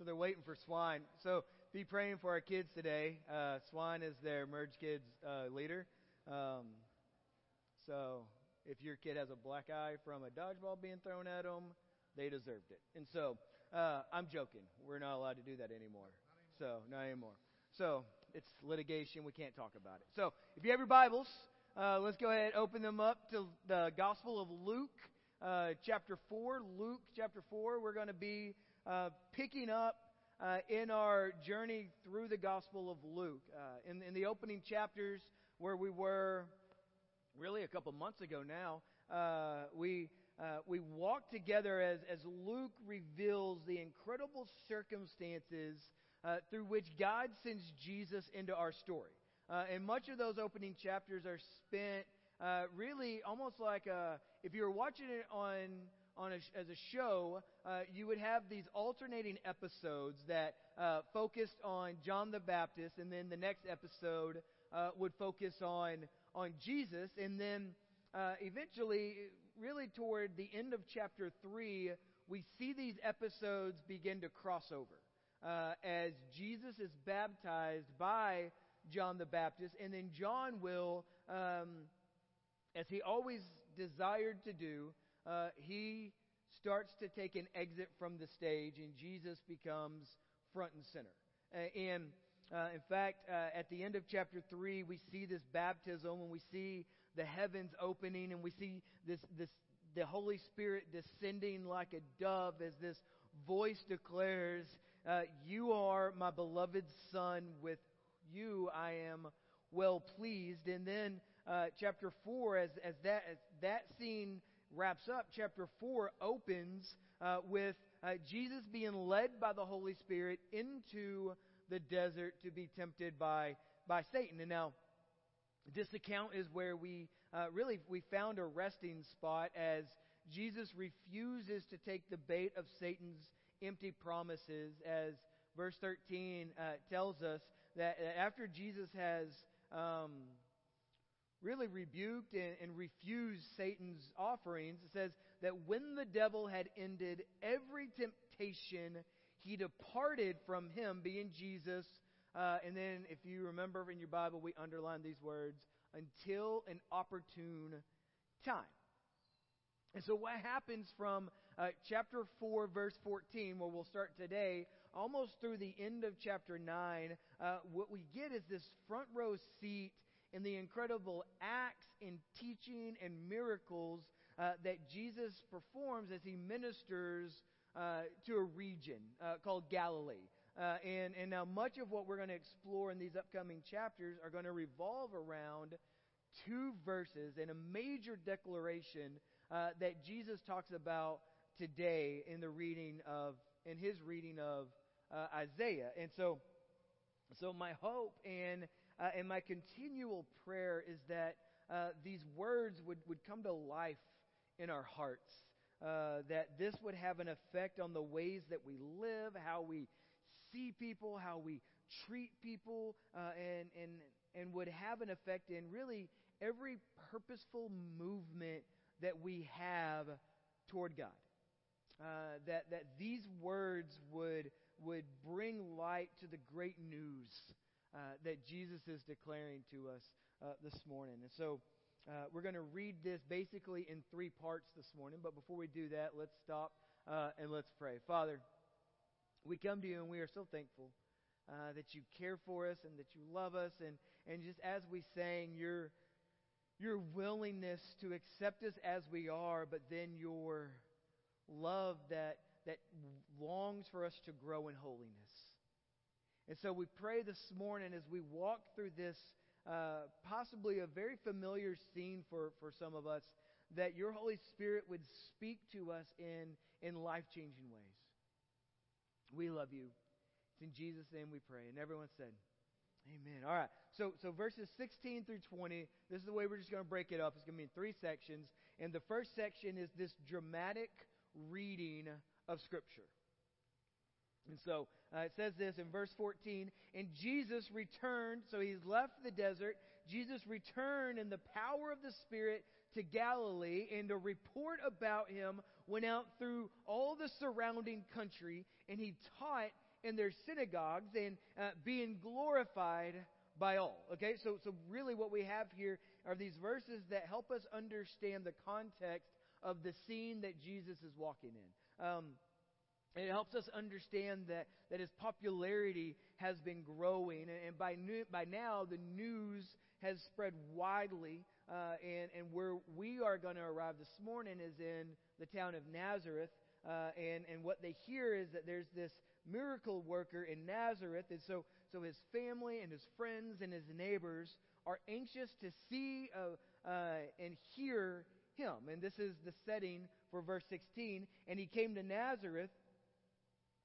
So they're waiting for Swine. So be praying for our kids today. Uh, Swine is their Merge Kids uh, leader. Um, so if your kid has a black eye from a dodgeball being thrown at them, they deserved it. And so uh, I'm joking. We're not allowed to do that anymore. So not anymore. So it's litigation. We can't talk about it. So if you have your Bibles, uh, let's go ahead and open them up to the Gospel of Luke, uh, chapter four. Luke chapter four. We're going to be uh, picking up uh, in our journey through the Gospel of Luke. Uh, in, in the opening chapters, where we were really a couple months ago now, uh, we uh, we walk together as, as Luke reveals the incredible circumstances through which God sends Jesus into our story. And much of those opening chapters are spent really almost like a, if you were watching it on, on a, as a show, uh, you would have these alternating episodes that uh, focused on John the Baptist, and then the next episode would focus on, on Jesus, and then eventually really toward the end of chapter 3, we see these episodes begin to cross over. Uh, as Jesus is baptized by John the Baptist, and then John will, um, as he always desired to do, uh, he starts to take an exit from the stage, and Jesus becomes front and center. Uh, and uh, in fact, uh, at the end of chapter 3, we see this baptism, and we see the heavens opening, and we see this, this, the Holy Spirit descending like a dove as this voice declares, uh, You are my beloved Son, with you I am well pleased. And then uh, chapter 4, as, as, that, as that scene wraps up, chapter 4 opens uh, with uh, Jesus being led by the Holy Spirit into the desert to be tempted by, by Satan. And now, this account is where we uh, really we found a resting spot as Jesus refuses to take the bait of Satan's empty promises, as verse 13 uh, tells us that after Jesus has um, really rebuked and, and refused Satan's offerings, it says that when the devil had ended every temptation, he departed from him, being Jesus uh, and then, if you remember in your Bible, we underline these words until an opportune time. And so, what happens from uh, chapter 4, verse 14, where we'll start today, almost through the end of chapter 9, uh, what we get is this front row seat in the incredible acts and teaching and miracles uh, that Jesus performs as he ministers uh, to a region uh, called Galilee. Uh, and, and now, much of what we're going to explore in these upcoming chapters are going to revolve around two verses and a major declaration uh, that Jesus talks about today in the reading of, in his reading of uh, Isaiah. And so, so my hope and, uh, and my continual prayer is that uh, these words would, would come to life in our hearts. Uh, that this would have an effect on the ways that we live, how we see people, how we treat people, uh, and, and, and would have an effect in really every purposeful movement that we have toward God. Uh, that, that these words would, would bring light to the great news uh, that Jesus is declaring to us uh, this morning. And so uh, we're going to read this basically in three parts this morning. But before we do that, let's stop uh, and let's pray. Father, we come to you and we are so thankful uh, that you care for us and that you love us. And, and just as we sang, your, your willingness to accept us as we are, but then your love that, that longs for us to grow in holiness. And so we pray this morning as we walk through this, uh, possibly a very familiar scene for, for some of us, that your Holy Spirit would speak to us in, in life changing ways. We love you. It's in Jesus' name we pray. And everyone said, Amen. All right. So, so verses 16 through 20, this is the way we're just going to break it up. It's going to be in three sections. And the first section is this dramatic reading of Scripture. And so uh, it says this in verse 14 And Jesus returned, so he's left the desert. Jesus returned in the power of the Spirit to Galilee, and a report about him went out through all the surrounding country, and he taught in their synagogues and uh, being glorified by all. Okay, so, so really what we have here are these verses that help us understand the context of the scene that Jesus is walking in. Um, and it helps us understand that, that his popularity has been growing. And, and by, new, by now, the news has spread widely. Uh, and, and where we are going to arrive this morning is in the town of Nazareth. Uh, and, and what they hear is that there's this miracle worker in Nazareth. And so, so his family and his friends and his neighbors are anxious to see uh, uh, and hear him. And this is the setting for verse 16. And he came to Nazareth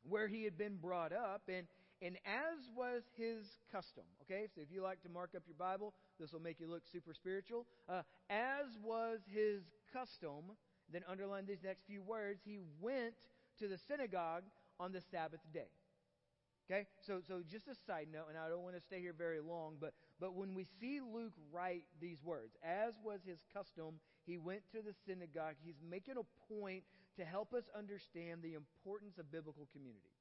where he had been brought up. And, and as was his custom, okay, so if you like to mark up your Bible, this will make you look super spiritual. Uh, as was his custom, then underline these next few words, he went to the synagogue on the Sabbath day. Okay, so so just a side note, and I don't want to stay here very long, but but when we see Luke write these words, as was his custom, he went to the synagogue. He's making a point to help us understand the importance of biblical community.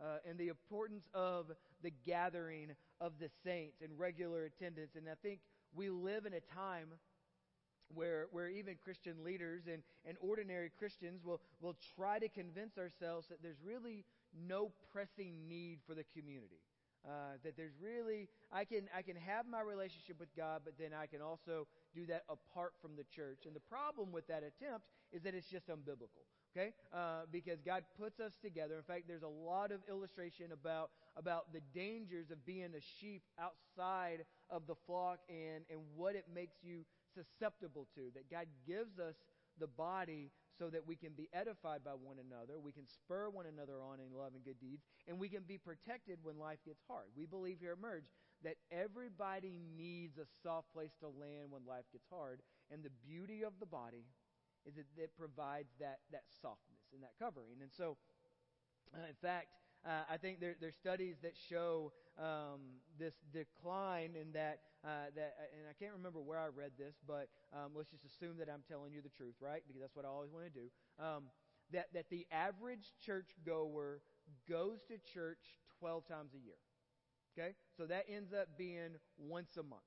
Uh, and the importance of the gathering of the saints and regular attendance. And I think we live in a time where, where even Christian leaders and, and ordinary Christians will, will try to convince ourselves that there's really no pressing need for the community. Uh, that there's really I can I can have my relationship with God, but then I can also do that apart from the church. And the problem with that attempt is that it's just unbiblical. Okay, uh, because God puts us together. In fact, there's a lot of illustration about about the dangers of being a sheep outside of the flock and and what it makes you susceptible to. That God gives us the body so that we can be edified by one another, we can spur one another on in love and good deeds, and we can be protected when life gets hard. We believe here at Merge that everybody needs a soft place to land when life gets hard, and the beauty of the body is that it provides that, that softness and that covering. And so, uh, in fact, uh, I think there, there are studies that show um, this decline in that, uh, that, uh, and I can't remember where I read this, but um, let's just assume that I'm telling you the truth, right? Because that's what I always want to do. Um, that, that the average church goer goes to church 12 times a year. Okay? So that ends up being once a month.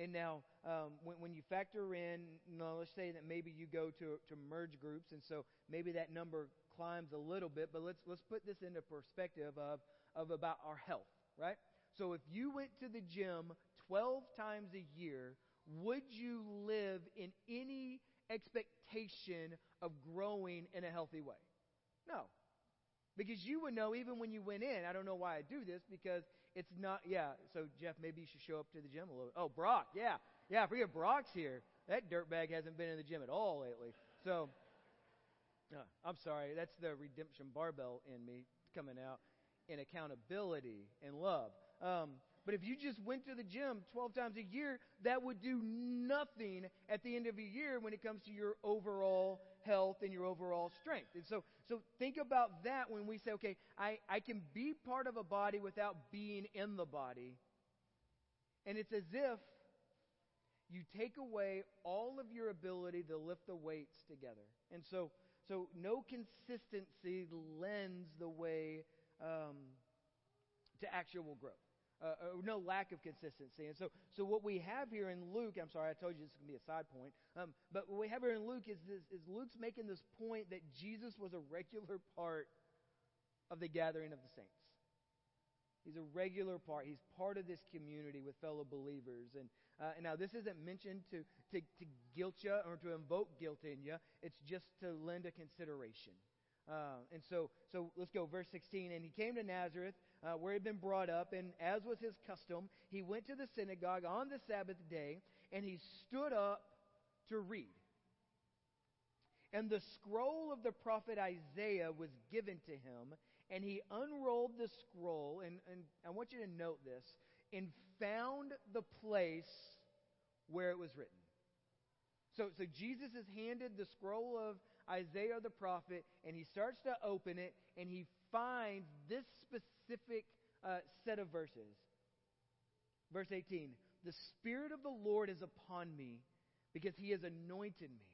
And now, um, when, when you factor in, you know, let's say that maybe you go to, to merge groups, and so maybe that number climbs a little bit, but let's, let's put this into perspective of, of about our health, right? So if you went to the gym 12 times a year, would you live in any expectation of growing in a healthy way? No. Because you would know even when you went in, I don't know why I do this, because it's not, yeah, so Jeff, maybe you should show up to the gym a little. Oh, Brock, yeah. Yeah, I forget Brock's here. That dirtbag hasn't been in the gym at all lately. So, uh, I'm sorry, that's the redemption barbell in me coming out in accountability and love. Um, but if you just went to the gym 12 times a year, that would do nothing at the end of a year when it comes to your overall health and your overall strength. And so, so think about that when we say, okay, I, I can be part of a body without being in the body. And it's as if you take away all of your ability to lift the weights together. And so, so no consistency lends the way um, to actual growth. Uh, or no lack of consistency. And so, so what we have here in Luke, I'm sorry, I told you this is going to be a side point, um, but what we have here in Luke is, this, is Luke's making this point that Jesus was a regular part of the gathering of the saints. He's a regular part. He's part of this community with fellow believers. And, uh, and now this isn't mentioned to, to, to guilt you or to invoke guilt in you. It's just to lend a consideration. Uh, and so, so let's go, verse 16. And he came to Nazareth, uh, where he had been brought up, and as was his custom, he went to the synagogue on the Sabbath day, and he stood up to read. And the scroll of the prophet Isaiah was given to him, and he unrolled the scroll, and, and I want you to note this, and found the place where it was written. So, so Jesus is handed the scroll of Isaiah the prophet, and he starts to open it, and he finds this specific uh, set of verses. Verse 18 The Spirit of the Lord is upon me, because he has anointed me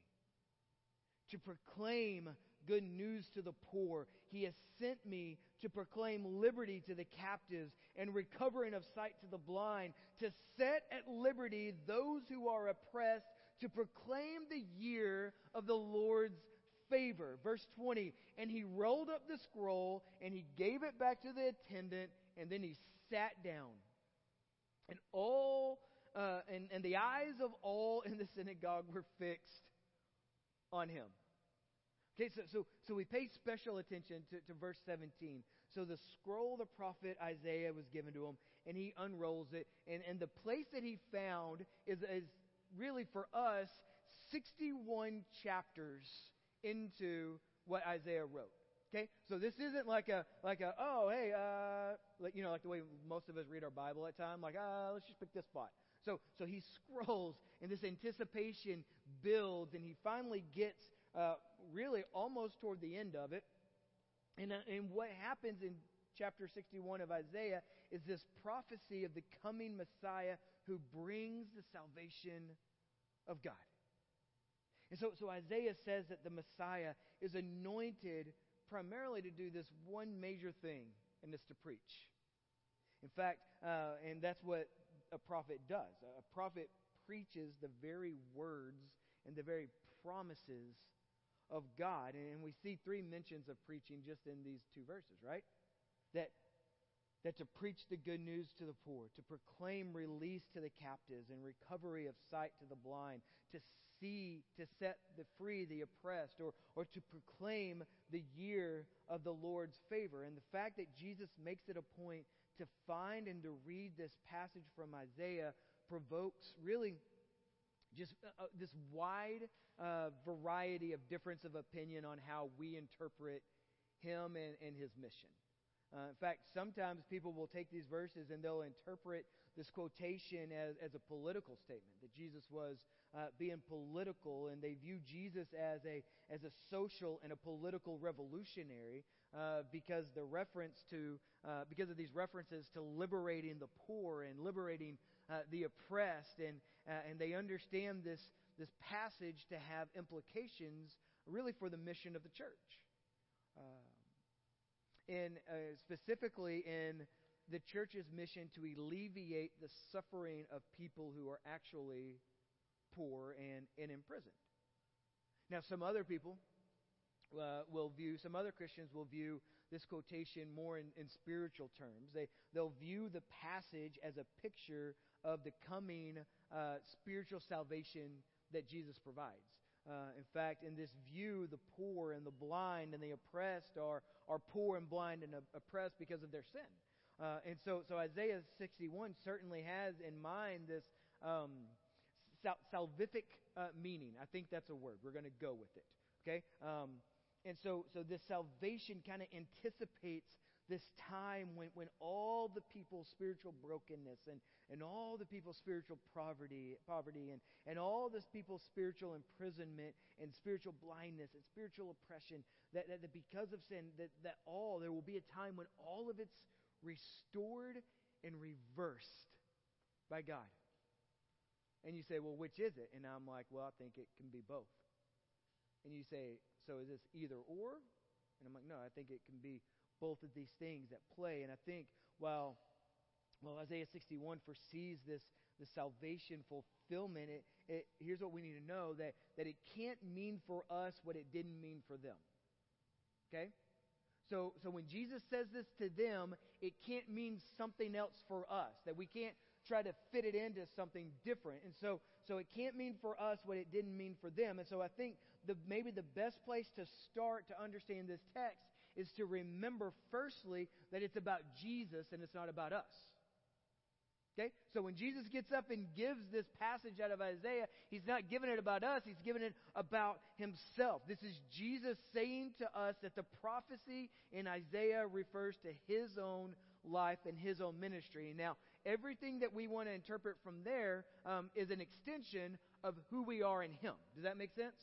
to proclaim good news to the poor. He has sent me to proclaim liberty to the captives and recovering of sight to the blind, to set at liberty those who are oppressed, to proclaim the year of the Lord's favor. Verse 20, and he rolled up the scroll and he gave it back to the attendant and then he sat down. And all uh, and, and the eyes of all in the synagogue were fixed on him. Okay, so, so, so we pay special attention to, to verse 17. So the scroll the prophet Isaiah was given to him, and he unrolls it. And, and the place that he found is, is really for us 61 chapters into what Isaiah wrote. Okay, so this isn't like a like a oh hey uh you know like the way most of us read our Bible at time like uh, let's just pick this spot. So so he scrolls and this anticipation builds and he finally gets uh, really almost toward the end of it. And uh, and what happens in chapter 61 of Isaiah is this prophecy of the coming Messiah who brings the salvation of God. And so, so Isaiah says that the Messiah is anointed primarily to do this one major thing, and it's to preach. In fact, uh, and that's what a prophet does. A prophet preaches the very words and the very promises of God. And we see three mentions of preaching just in these two verses, right? That that to preach the good news to the poor, to proclaim release to the captives and recovery of sight to the blind, to see, to set the free the oppressed, or, or to proclaim the year of the Lord's favor. And the fact that Jesus makes it a point to find and to read this passage from Isaiah provokes really just uh, uh this wide uh, variety of difference of opinion on how we interpret him and, and his mission. Uh, in fact, sometimes people will take these verses and they'll interpret this quotation as, as a political statement that Jesus was uh, being political, and they view Jesus as a as a social and a political revolutionary uh, because the reference to uh, because of these references to liberating the poor and liberating uh, the oppressed, and uh, and they understand this this passage to have implications really for the mission of the church. In uh, specifically in the church's mission to alleviate the suffering of people who are actually poor and, and imprisoned. Now, some other people uh, will view, some other Christians will view this quotation more in, in spiritual terms. They, they'll view the passage as a picture of the coming uh, spiritual salvation that Jesus provides. Uh, in fact, in this view, the poor and the blind and the oppressed are, are poor and blind and oppressed because of their sin. Uh, and so, so Isaiah 61 certainly has in mind this um, sal- salvific uh, meaning. I think that's a word. We're going to go with it. Okay? Um, and so, so this salvation kind of anticipates this time when, when all the people's spiritual brokenness and, and all the people's spiritual poverty, poverty and, and all this people's spiritual imprisonment and spiritual blindness and spiritual oppression, that, that, that because of sin, that, that all, there will be a time when all of it's restored and reversed by God. And you say, well, which is it? And I'm like, well, I think it can be both. And you say, so is this either or? And I'm like, no, I think it can be both of these things at play. And I think while well, Isaiah 61 foresees this the salvation fulfillment. It, it, here's what we need to know that, that it can't mean for us what it didn't mean for them. Okay? So, so when Jesus says this to them, it can't mean something else for us, that we can't try to fit it into something different. And so, so it can't mean for us what it didn't mean for them. And so I think the, maybe the best place to start to understand this text is to remember, firstly, that it's about Jesus and it's not about us. Okay? So when Jesus gets up and gives this passage out of Isaiah, he's not giving it about us, he's giving it about himself. This is Jesus saying to us that the prophecy in Isaiah refers to his own life and his own ministry. Now, everything that we want to interpret from there um, is an extension of who we are in him. Does that make sense?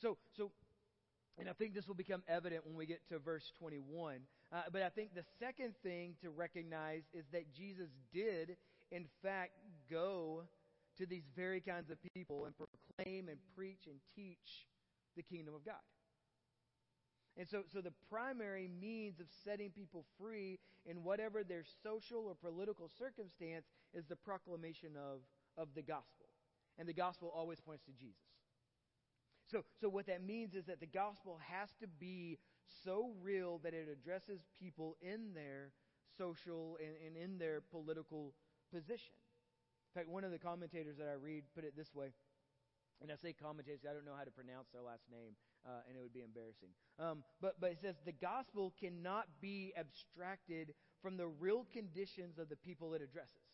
So, so and I think this will become evident when we get to verse 21. Uh, but I think the second thing to recognize is that Jesus did, in fact, go to these very kinds of people and proclaim and preach and teach the kingdom of God. And so, so the primary means of setting people free in whatever their social or political circumstance is the proclamation of, of the gospel. And the gospel always points to Jesus. So, so what that means is that the gospel has to be so real that it addresses people in their social and, and in their political position. In fact, one of the commentators that I read put it this way, and I say commentators, I don't know how to pronounce their last name, uh, and it would be embarrassing. Um, but, but it says the gospel cannot be abstracted from the real conditions of the people it addresses.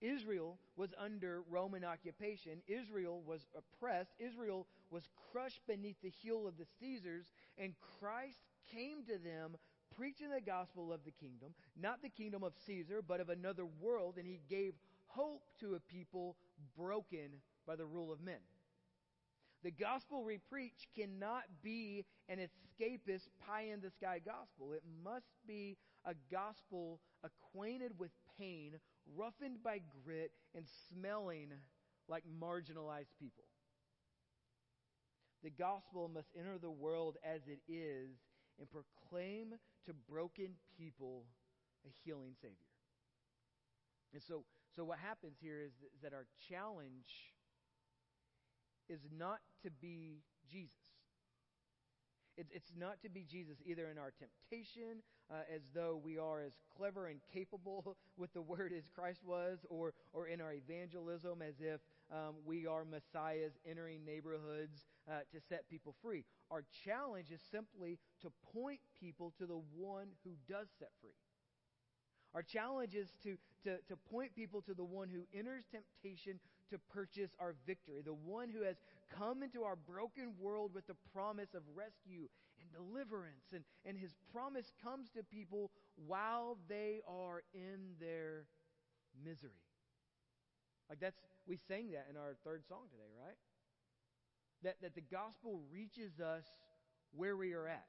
Israel was under Roman occupation. Israel was oppressed. Israel was crushed beneath the heel of the Caesars, and Christ came to them preaching the gospel of the kingdom, not the kingdom of Caesar, but of another world, and he gave hope to a people broken by the rule of men. The gospel we preach cannot be an escapist, pie in the sky gospel. It must be a gospel acquainted with pain, roughened by grit, and smelling like marginalized people. The gospel must enter the world as it is and proclaim to broken people a healing Savior. And so, so what happens here is that our challenge is not to be Jesus. It's, it's not to be Jesus either in our temptation, uh, as though we are as clever and capable with the word as Christ was, or, or in our evangelism as if um, we are messiahs entering neighborhoods uh, to set people free. Our challenge is simply to point people to the one who does set free. Our challenge is to, to, to point people to the one who enters temptation to purchase our victory, the one who has come into our broken world with the promise of rescue deliverance. And, and his promise comes to people while they are in their misery. Like that's, we sang that in our third song today, right? That, that the gospel reaches us where we are at.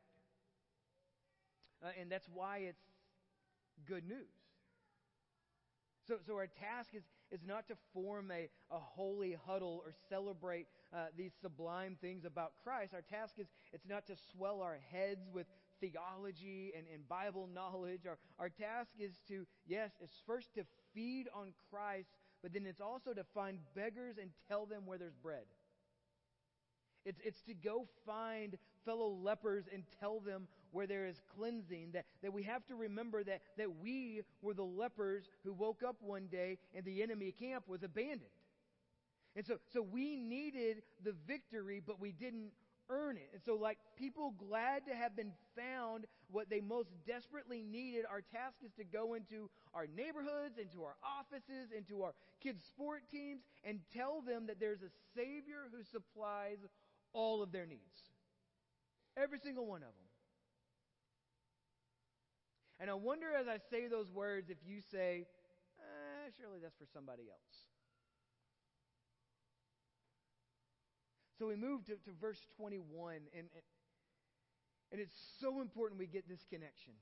Uh, and that's why it's good news. So, so our task is, is not to form a, a holy huddle or celebrate uh, these sublime things about Christ. Our task is it's not to swell our heads with theology and, and Bible knowledge. Our, our task is to, yes, it's first to feed on Christ, but then it's also to find beggars and tell them where there's bread. It's, it's to go find fellow lepers and tell them where there is cleansing. That, that we have to remember that, that we were the lepers who woke up one day and the enemy camp was abandoned. And so, so we needed the victory, but we didn't earn it. And so, like people glad to have been found what they most desperately needed, our task is to go into our neighborhoods, into our offices, into our kids' sport teams, and tell them that there's a Savior who supplies all of their needs. Every single one of them. And I wonder as I say those words if you say, eh, surely that's for somebody else. So we move to, to verse 21, and, and it's so important we get this connection.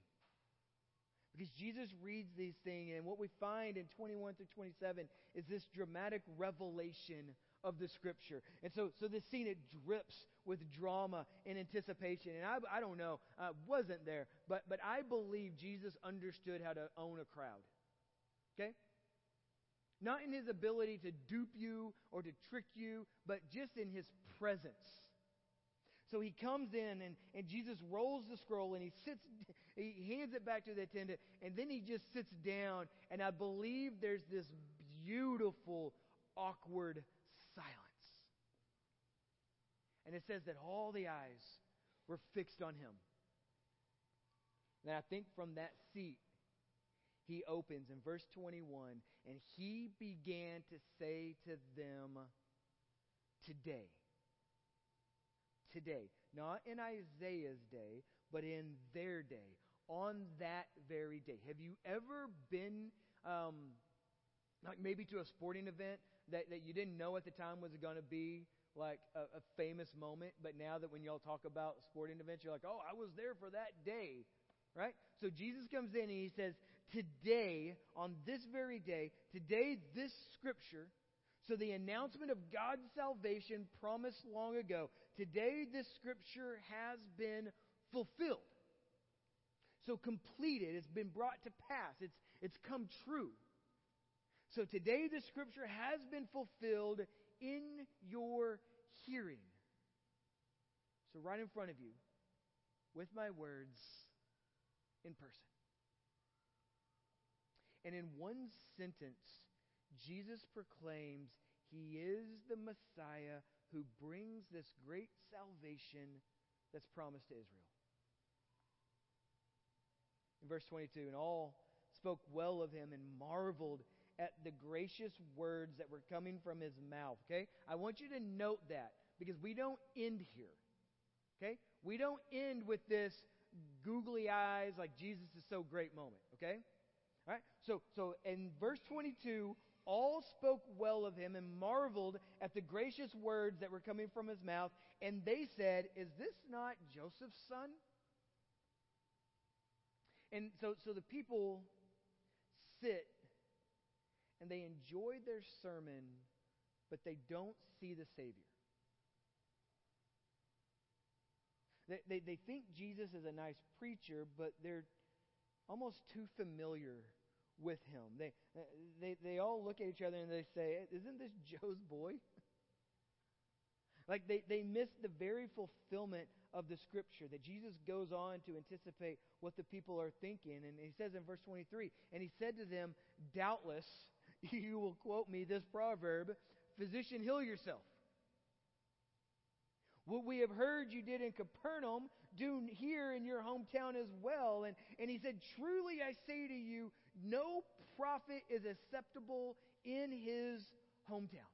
Because Jesus reads these things, and what we find in 21 through 27 is this dramatic revelation of the scripture. And so, so this scene, it drips with drama and anticipation. And I, I don't know, I wasn't there, but, but I believe Jesus understood how to own a crowd. Okay? Not in his ability to dupe you or to trick you, but just in his presence. So he comes in and, and Jesus rolls the scroll and he sits, he hands it back to the attendant and then he just sits down and I believe there's this beautiful, awkward. And it says that all the eyes were fixed on him. And I think from that seat, he opens in verse 21 and he began to say to them, Today. Today. Not in Isaiah's day, but in their day. On that very day. Have you ever been, um, like maybe to a sporting event that, that you didn't know at the time was going to be like a, a famous moment, but now that when y'all talk about sporting events, you're like, oh, I was there for that day, right? So Jesus comes in and he says, today, on this very day, today, this scripture, so the announcement of God's salvation promised long ago, today this scripture has been fulfilled. So completed, it's been brought to pass, it's, it's come true. So today the scripture has been fulfilled in your hearing. So, right in front of you, with my words, in person. And in one sentence, Jesus proclaims he is the Messiah who brings this great salvation that's promised to Israel. In verse 22, and all spoke well of him and marveled at the gracious words that were coming from his mouth. Okay? I want you to note that because we don't end here. Okay? We don't end with this googly eyes like Jesus is so great moment. Okay? All right? So, so in verse 22, all spoke well of him and marveled at the gracious words that were coming from his mouth. And they said, Is this not Joseph's son? And so, so the people sit and they enjoy their sermon, but they don't see the Savior. They, they, they think Jesus is a nice preacher, but they're almost too familiar with him. They, they, they all look at each other and they say, Isn't this Joe's boy? like they, they miss the very fulfillment of the scripture that Jesus goes on to anticipate what the people are thinking. And he says in verse 23, And he said to them, Doubtless you will quote me this proverb Physician, heal yourself. What we have heard you did in Capernaum, do here in your hometown as well. And, and he said, Truly I say to you, no prophet is acceptable in his hometown.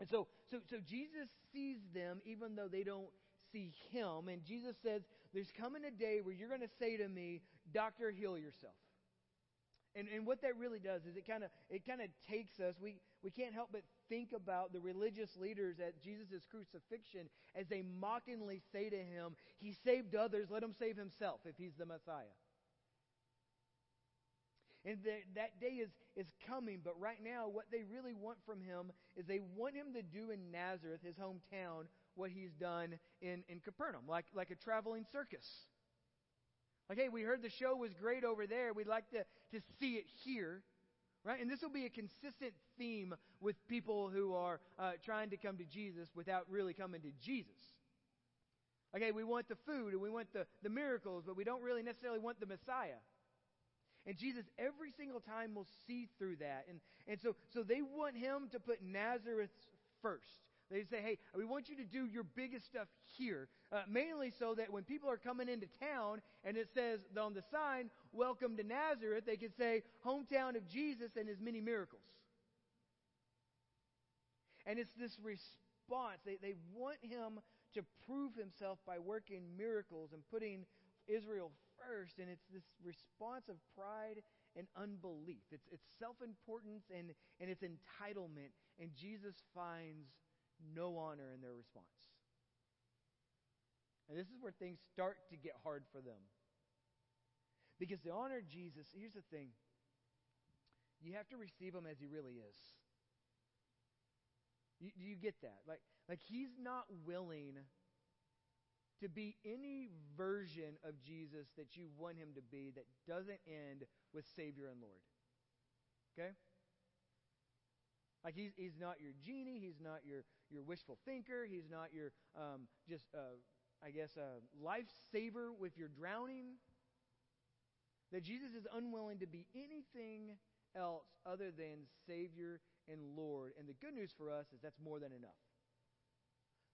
And so, so, so Jesus sees them even though they don't see him. And Jesus says, There's coming a day where you're going to say to me, Doctor, heal yourself. And, and what that really does is it kind of it kind of takes us. We we can't help but think about the religious leaders at Jesus' crucifixion as they mockingly say to him, "He saved others. Let him save himself if he's the Messiah." And the, that day is, is coming, but right now, what they really want from him is they want him to do in Nazareth, his hometown, what he's done in, in Capernaum, like, like a traveling circus. Like, hey, we heard the show was great over there. We'd like to, to see it here. Right? And this will be a consistent theme with people who are uh, trying to come to Jesus without really coming to Jesus. Okay, we want the food and we want the, the miracles, but we don't really necessarily want the Messiah. And Jesus every single time will see through that. And, and so, so they want him to put Nazareth first. They say, hey, we want you to do your biggest stuff here, uh, mainly so that when people are coming into town and it says on the sign, Welcome to Nazareth, they can say, Hometown of Jesus and his many miracles. And it's this response. They, they want him to prove himself by working miracles and putting Israel first. And it's this response of pride and unbelief. It's, it's self importance and, and it's entitlement. And Jesus finds no honor in their response. And this is where things start to get hard for them. Because to honor Jesus, here's the thing you have to receive him as he really is. You, do you get that? Like, like he's not willing to be any version of Jesus that you want him to be that doesn't end with Savior and Lord. Okay? Like he's, he's not your genie, he's not your, your wishful thinker, he's not your um, just, uh, I guess, a lifesaver with your drowning. That Jesus is unwilling to be anything else other than Savior and Lord. And the good news for us is that's more than enough.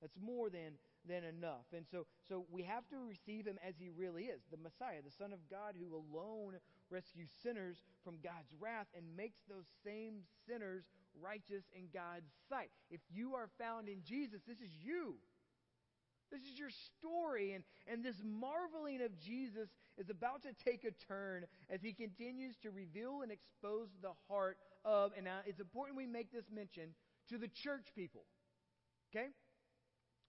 That's more than, than enough. And so, so we have to receive him as he really is the Messiah, the Son of God, who alone rescues sinners from God's wrath and makes those same sinners righteous in God's sight. If you are found in Jesus, this is you. This is your story. And, and this marveling of Jesus is about to take a turn as he continues to reveal and expose the heart of, and now it's important we make this mention, to the church people. Okay?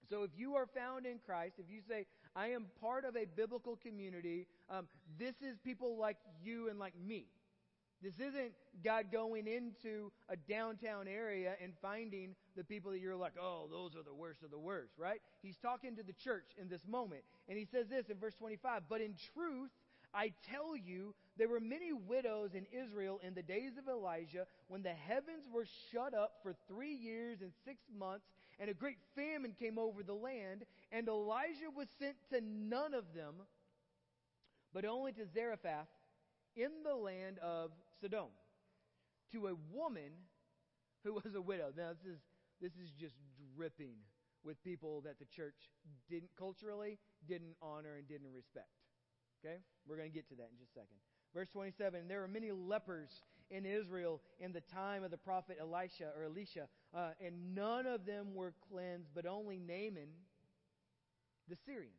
So if you are found in Christ, if you say, I am part of a biblical community, um, this is people like you and like me. This isn't God going into a downtown area and finding the people that you're like, oh, those are the worst of the worst, right? He's talking to the church in this moment. And he says this in verse 25 But in truth, I tell you, there were many widows in Israel in the days of Elijah when the heavens were shut up for three years and six months, and a great famine came over the land, and Elijah was sent to none of them, but only to Zarephath in the land of Sidon, to a woman who was a widow. Now this is this is just dripping with people that the church didn't culturally didn't honor and didn't respect. Okay? We're going to get to that in just a second. Verse 27 There were many lepers in Israel in the time of the prophet Elisha or Elisha, uh, and none of them were cleansed, but only Naaman the Syrian.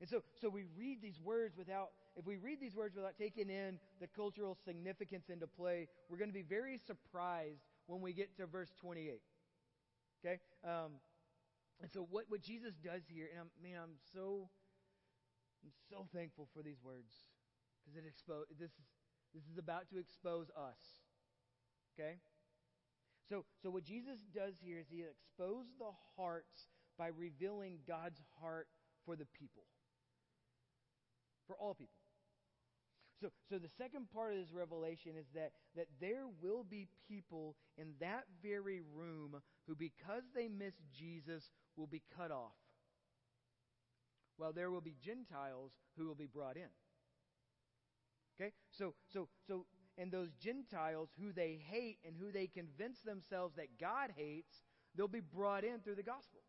And so, so we read these words without, if we read these words without taking in the cultural significance into play, we're going to be very surprised when we get to verse 28. Okay? Um, and so what, what Jesus does here, and I'm, man, I'm so I'm so thankful for these words because it expose this this is about to expose us. Okay? So so what Jesus does here is he exposes the hearts by revealing God's heart for the people. For all people. So, so the second part of this revelation is that, that there will be people in that very room who, because they miss Jesus, will be cut off while there will be Gentiles who will be brought in. Okay? So, so, so, and those Gentiles who they hate and who they convince themselves that God hates, they'll be brought in through the gospel.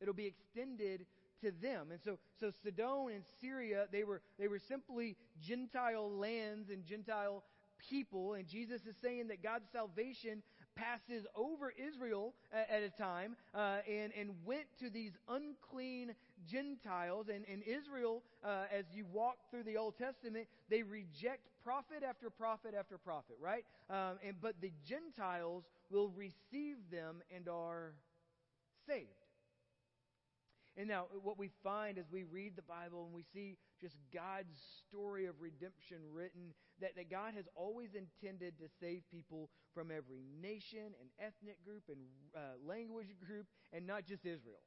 It'll be extended to them. And so, so Sidon and Syria, they were, they were simply Gentile lands and Gentile people. And Jesus is saying that God's salvation passes over Israel at, a time uh, and, and went to these unclean Gentiles. And, and Israel, uh, as you walk through the Old Testament, they reject prophet after prophet after prophet, right? Um, and, but the Gentiles will receive them and are saved. And now, what we find as we read the Bible and we see just God's story of redemption written, that, that God has always intended to save people from every nation and ethnic group and uh, language group, and not just Israel.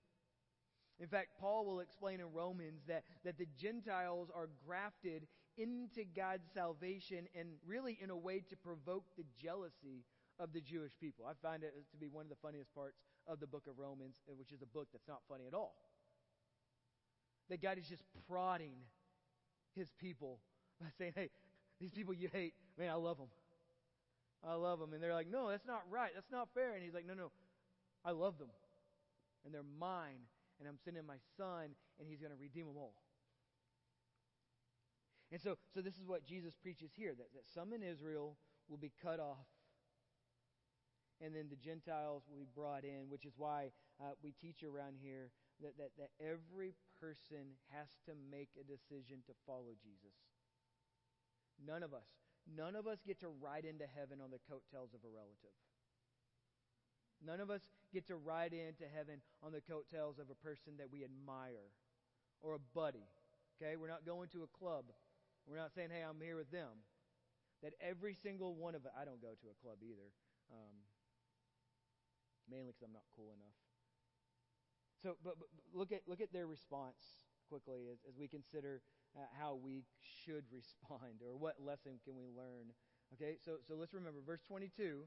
In fact, Paul will explain in Romans that, that the Gentiles are grafted into God's salvation and really in a way to provoke the jealousy of the Jewish people. I find it to be one of the funniest parts of the book of Romans, which is a book that's not funny at all that God is just prodding his people by saying, hey, these people you hate, man, I love them. I love them. And they're like, no, that's not right. That's not fair. And he's like, no, no, I love them. And they're mine. And I'm sending my son, and he's going to redeem them all. And so, so this is what Jesus preaches here that, that some in Israel will be cut off, and then the Gentiles will be brought in, which is why uh, we teach around here that, that, that every person has to make a decision to follow Jesus. None of us. None of us get to ride into heaven on the coattails of a relative. None of us get to ride into heaven on the coattails of a person that we admire or a buddy. Okay? We're not going to a club. We're not saying, hey, I'm here with them. That every single one of us, I don't go to a club either, um, mainly because I'm not cool enough. So, but, but, look at look at their response quickly as, as we consider uh, how we should respond or what lesson can we learn. Okay, so so let's remember verse 22,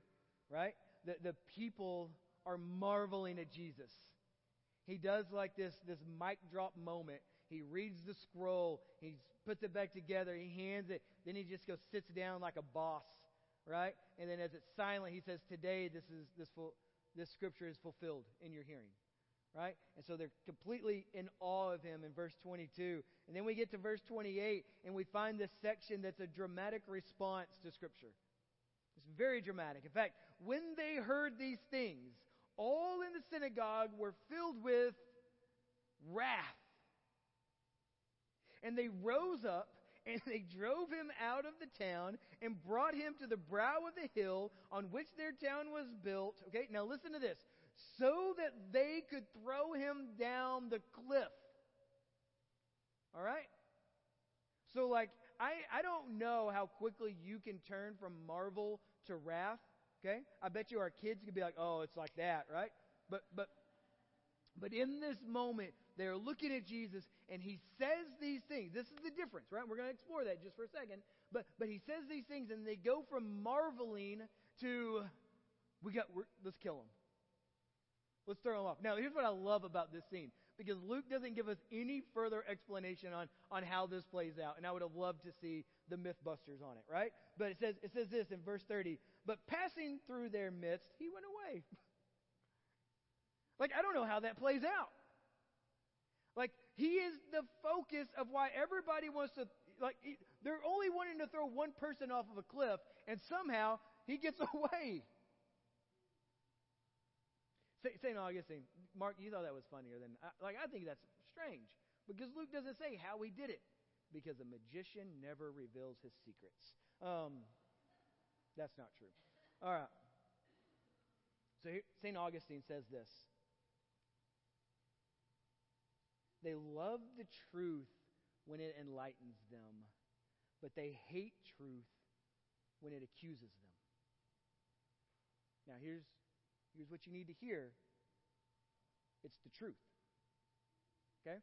right? The the people are marveling at Jesus. He does like this this mic drop moment. He reads the scroll, he puts it back together, he hands it, then he just goes sits down like a boss, right? And then as it's silent, he says, "Today this is this full, this scripture is fulfilled in your hearing." Right? And so they're completely in awe of him in verse 22. And then we get to verse 28 and we find this section that's a dramatic response to Scripture. It's very dramatic. In fact, when they heard these things, all in the synagogue were filled with wrath. And they rose up and they drove him out of the town and brought him to the brow of the hill on which their town was built. Okay, now listen to this so that they could throw him down the cliff. All right? So, like, I, I don't know how quickly you can turn from marvel to wrath. Okay? I bet you our kids could be like, oh, it's like that, right? But, but, but in this moment, they're looking at Jesus and he says these things. This is the difference, right? We're going to explore that just for a second. But, but he says these things and they go from marveling to, we got, let's kill him. Let's throw him off. Now, here's what I love about this scene because Luke doesn't give us any further explanation on, on how this plays out. And I would have loved to see the Mythbusters on it, right? But it says, it says this in verse 30 But passing through their midst, he went away. like, I don't know how that plays out. Like, he is the focus of why everybody wants to, like, they're only wanting to throw one person off of a cliff, and somehow he gets away. St. Augustine, Mark, you thought that was funnier than, like, I think that's strange because Luke doesn't say how he did it because a magician never reveals his secrets. Um, that's not true. All right. So St. Augustine says this They love the truth when it enlightens them, but they hate truth when it accuses them. Now, here's Here's what you need to hear it's the truth. Okay?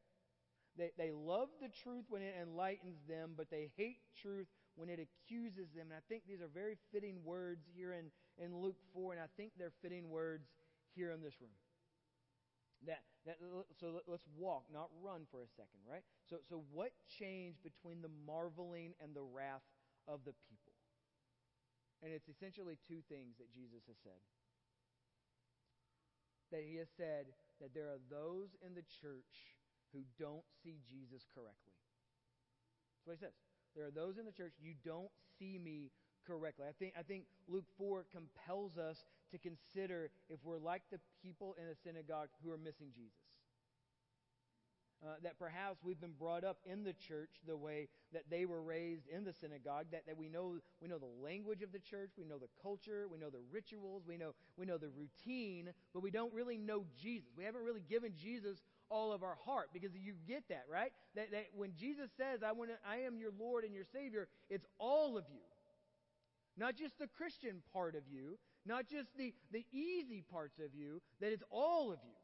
They, they love the truth when it enlightens them, but they hate truth when it accuses them. And I think these are very fitting words here in, in Luke 4, and I think they're fitting words here in this room. That, that, so let's walk, not run for a second, right? So, so what changed between the marveling and the wrath of the people? And it's essentially two things that Jesus has said that he has said that there are those in the church who don't see Jesus correctly. That's what he says. There are those in the church, you don't see me correctly. I think, I think Luke 4 compels us to consider if we're like the people in the synagogue who are missing Jesus. Uh, that perhaps we've been brought up in the church the way that they were raised in the synagogue, that, that we know we know the language of the church, we know the culture, we know the rituals, we know we know the routine, but we don't really know Jesus. We haven't really given Jesus all of our heart because you get that, right? That, that when Jesus says, I want I am your Lord and your Savior, it's all of you. Not just the Christian part of you, not just the, the easy parts of you, that it's all of you.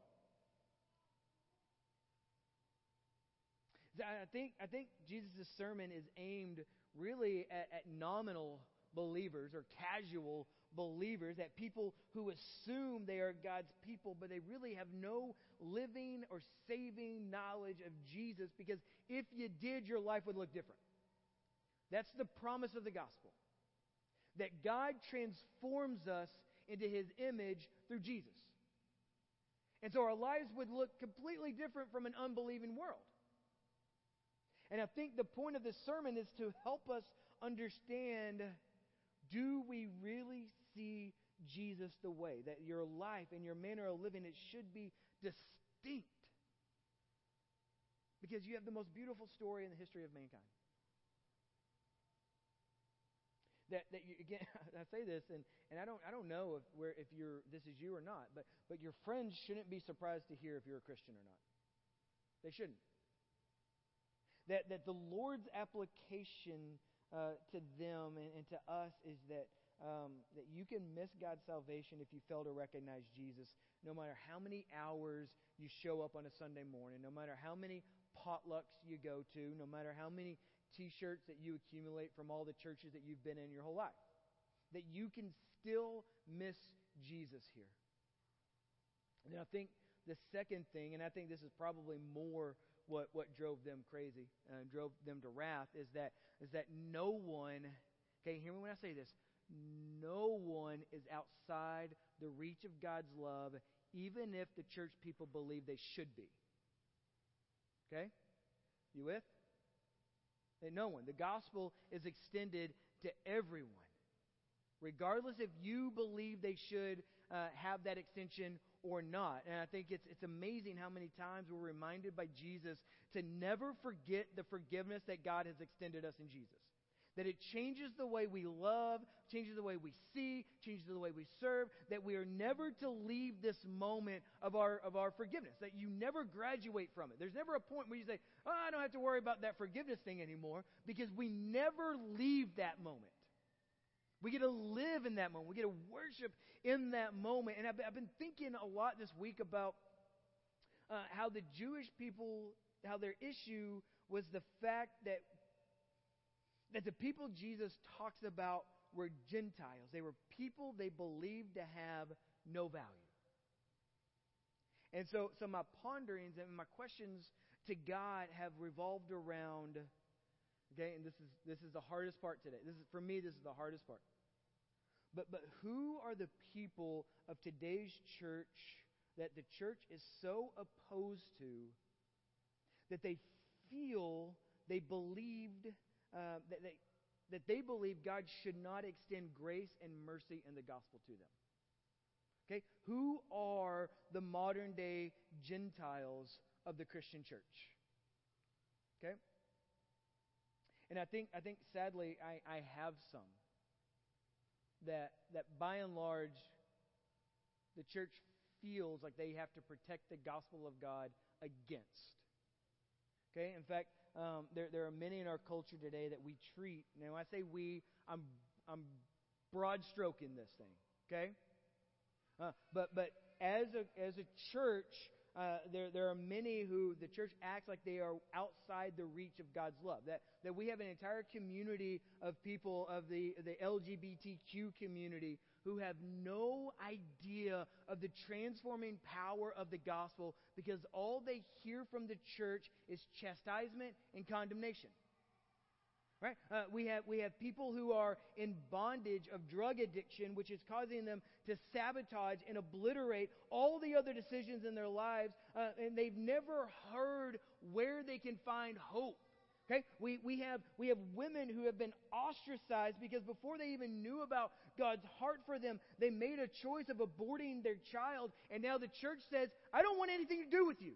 I think, I think Jesus' sermon is aimed really at, at nominal believers or casual believers, at people who assume they are God's people, but they really have no living or saving knowledge of Jesus because if you did, your life would look different. That's the promise of the gospel. That God transforms us into his image through Jesus. And so our lives would look completely different from an unbelieving world. And I think the point of this sermon is to help us understand do we really see Jesus the way? That your life and your manner of living, it should be distinct. Because you have the most beautiful story in the history of mankind. That, that you, again, I say this, and, and I don't I don't know if where if you're this is you or not, but but your friends shouldn't be surprised to hear if you're a Christian or not. They shouldn't that, that the Lord's application uh, to them and, and, to us is that, um, that you can miss God's salvation if you fail to recognize Jesus, no matter how many hours you show up on a Sunday morning, no matter how many potlucks you go to, no matter how many t shirts that you accumulate from all the churches that you've been in your whole life. That you can still miss Jesus here. And I think the second thing, and I think this is probably more what, what drove them crazy and uh, drove them to wrath is that is that no one okay hear me when I say this no one is outside the reach of God's love even if the church people believe they should be. Okay? You with? And no one. The gospel is extended to everyone. Regardless if you believe they should uh, have that extension or not. And I think it's, it's amazing how many times we're reminded by Jesus to never forget the forgiveness that God has extended us in Jesus. That it changes the way we love, changes the way we see, changes the way we serve, that we are never to leave this moment of our, of our forgiveness, that you never graduate from it. There's never a point where you say, oh, I don't have to worry about that forgiveness thing anymore, because we never leave that moment. We get to live in that moment. We get to worship in that moment. And I've, I've been thinking a lot this week about uh, how the Jewish people, how their issue was the fact that that the people Jesus talks about were Gentiles. They were people they believed to have no value. And so, so my ponderings and my questions to God have revolved around. Okay, and this is this is the hardest part today. This is for me. This is the hardest part. But but who are the people of today's church that the church is so opposed to that they feel they believed uh, that, they, that they believe God should not extend grace and mercy in the gospel to them. Okay? Who are the modern day Gentiles of the Christian church? Okay? And I think, I think sadly, I, I have some that, that by and large, the church feels like they have to protect the gospel of God against. Okay? In fact, um, there, there are many in our culture today that we treat. Now, I say we, I'm, I'm broad stroking this thing, okay? Uh, but, but as a, as a church, uh, there, there are many who the church acts like they are outside the reach of God's love. That, that we have an entire community of people of the, the LGBTQ community who have no idea of the transforming power of the gospel because all they hear from the church is chastisement and condemnation. Right? Uh, we, have, we have people who are in bondage of drug addiction, which is causing them to sabotage and obliterate all the other decisions in their lives, uh, and they've never heard where they can find hope. Okay? We, we, have, we have women who have been ostracized because before they even knew about God's heart for them, they made a choice of aborting their child, and now the church says, I don't want anything to do with you.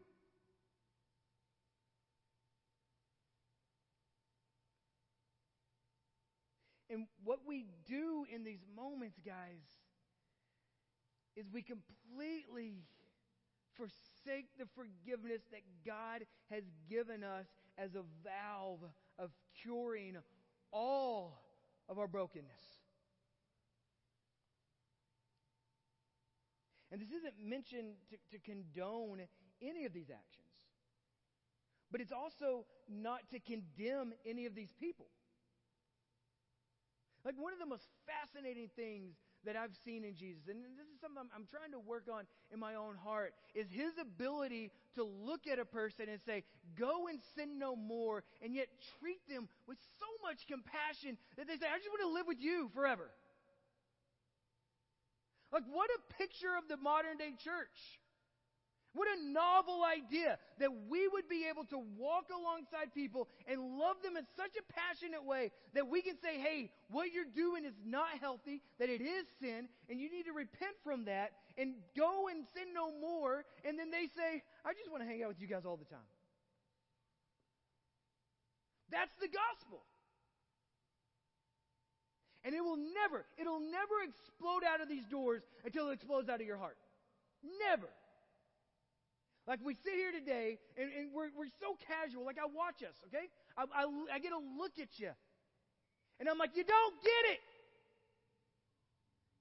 And what we do in these moments, guys, is we completely forsake the forgiveness that God has given us as a valve of curing all of our brokenness. And this isn't mentioned to, to condone any of these actions, but it's also not to condemn any of these people. Like one of the most fascinating things that I've seen in Jesus, and this is something I'm, I'm, trying to work on in my own heart, is his ability to look at a person and say, Go and sin no more, and yet treat them with so much compassion that they say, I just want to live with you forever. Like, what a picture of the modern day church. What a novel idea that we would be able to walk alongside people and love them in such a passionate way that we can say, hey, what you're doing is not healthy, that it is sin, and you need to repent from that and go and sin no more. And then they say, I just want to hang out with you guys all the time. That's the gospel. And it will never, it'll never explode out of these doors until it explodes out of your heart. Never. Like we sit here today and, and we're, we're so casual. Like I watch us, okay? I, I, I get a look at you. And I'm like, you don't get it.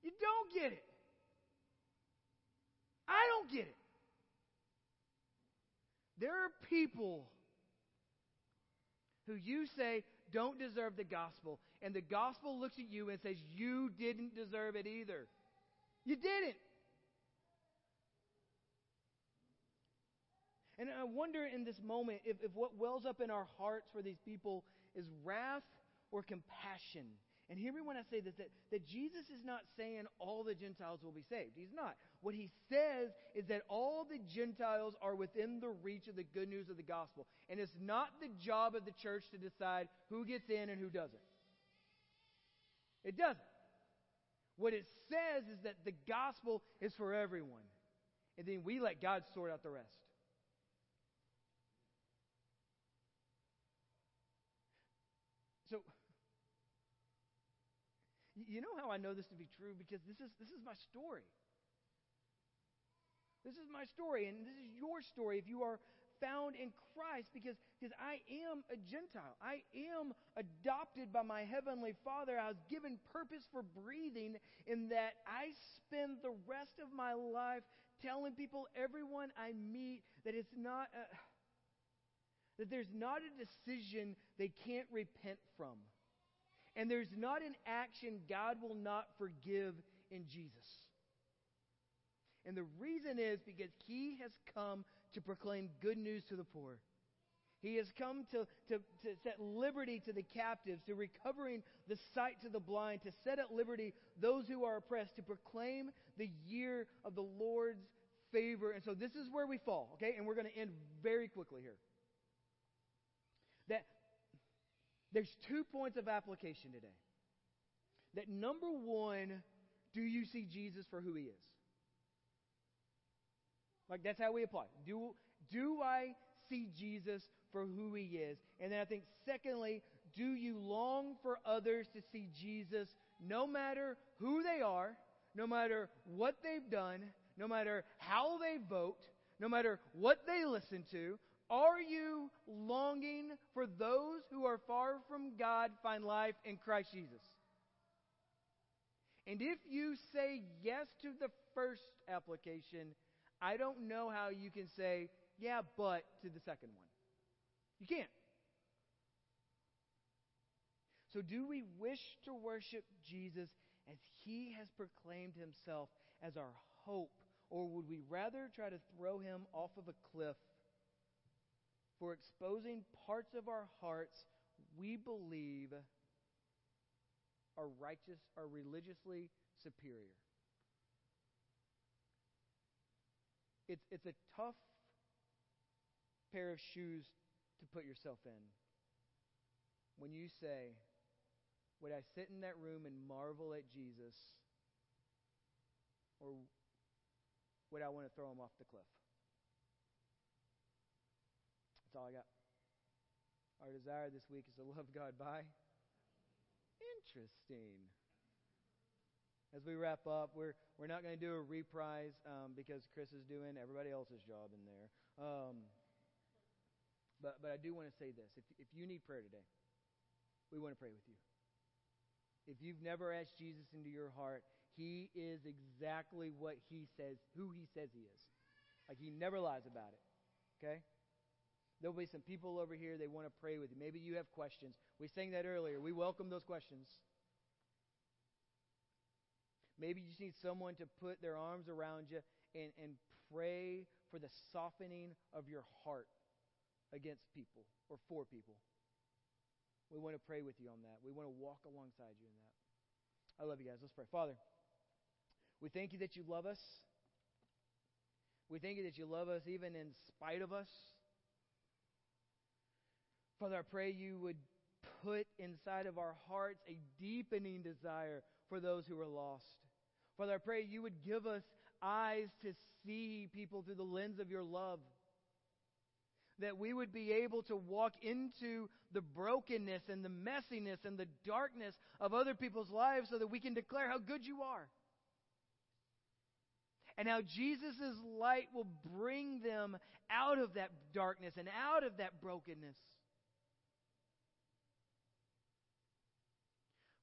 You don't get it. I don't get it. There are people who you say don't deserve the gospel, and the gospel looks at you and says, You didn't deserve it either. You didn't. And I wonder in this moment if, if what wells up in our hearts for these people is wrath or compassion. And hear me when I say this that, that Jesus is not saying all the Gentiles will be saved. He's not. What he says is that all the Gentiles are within the reach of the good news of the gospel. And it's not the job of the church to decide who gets in and who doesn't. It doesn't. What it says is that the gospel is for everyone. And then we let God sort out the rest. So, You know how I know this to be true? Because this is, this is my story. This is my story, and this is your story if you are found in Christ because, because I am a Gentile. I am adopted by my Heavenly Father. I was given purpose for breathing in that I spend the rest of my life telling people, everyone I meet, that it's not a, that there's not a decision they can't repent from. And there's not an action God will not forgive in Jesus. And the reason is because he has come to proclaim good news to the poor. He has come to, to, to set liberty to the captives, to recovering the sight to the blind, to set at liberty those who are oppressed, to proclaim the year of the Lord's favor. And so this is where we fall, okay? And we're going to end very quickly here. That there's two points of application today. That number one, do you see Jesus for who he is? Like that's how we apply. Do do I see Jesus for who he is? And then I think secondly, do you long for others to see Jesus no matter who they are, no matter what they've done, no matter how they vote, no matter what they listen to? Are you longing for those who are far from God find life in Christ Jesus? And if you say yes to the first application, I don't know how you can say, yeah, but to the second one. You can't. So, do we wish to worship Jesus as he has proclaimed himself as our hope, or would we rather try to throw him off of a cliff for exposing parts of our hearts we believe are righteous, are religiously superior? It's, it's a tough pair of shoes to put yourself in. When you say, Would I sit in that room and marvel at Jesus? Or would I want to throw him off the cliff? That's all I got. Our desire this week is to love God by. Interesting as we wrap up, we're, we're not going to do a reprise um, because Chris is doing everybody else's job in there. Um, but, but I do want to say this. If, if you need prayer today, we want to pray with you. If you've never asked Jesus into your heart, he is exactly what he says, who he says he is. Like he never lies about it. Okay? There'll be some people over here, they want to pray with you. Maybe you have questions. We sang that earlier. We welcome those questions. Maybe you just need someone to put their arms around you and, and pray for the softening of your heart against people or for people. We want to pray with you on that. We want to walk alongside you in that. I love you guys. Let's pray. Father, we thank you that you love us. We thank you that you love us even in spite of us. Father, I pray you would put inside of our hearts a deepening desire for those who are lost. Father, I pray you would give us eyes to see people through the lens of your love. That we would be able to walk into the brokenness and the messiness and the darkness of other people's lives so that we can declare how good you are. And how Jesus' light will bring them out of that darkness and out of that brokenness.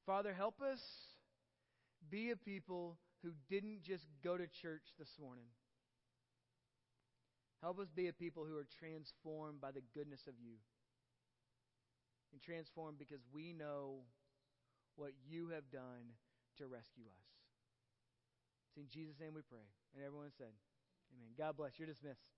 Father, help us be a people who didn't just go to church this morning. Help us be a people who are transformed by the goodness of you. And transformed because we know what you have done to rescue us. It's in Jesus' name we pray. And everyone said, Amen. God bless. You're dismissed.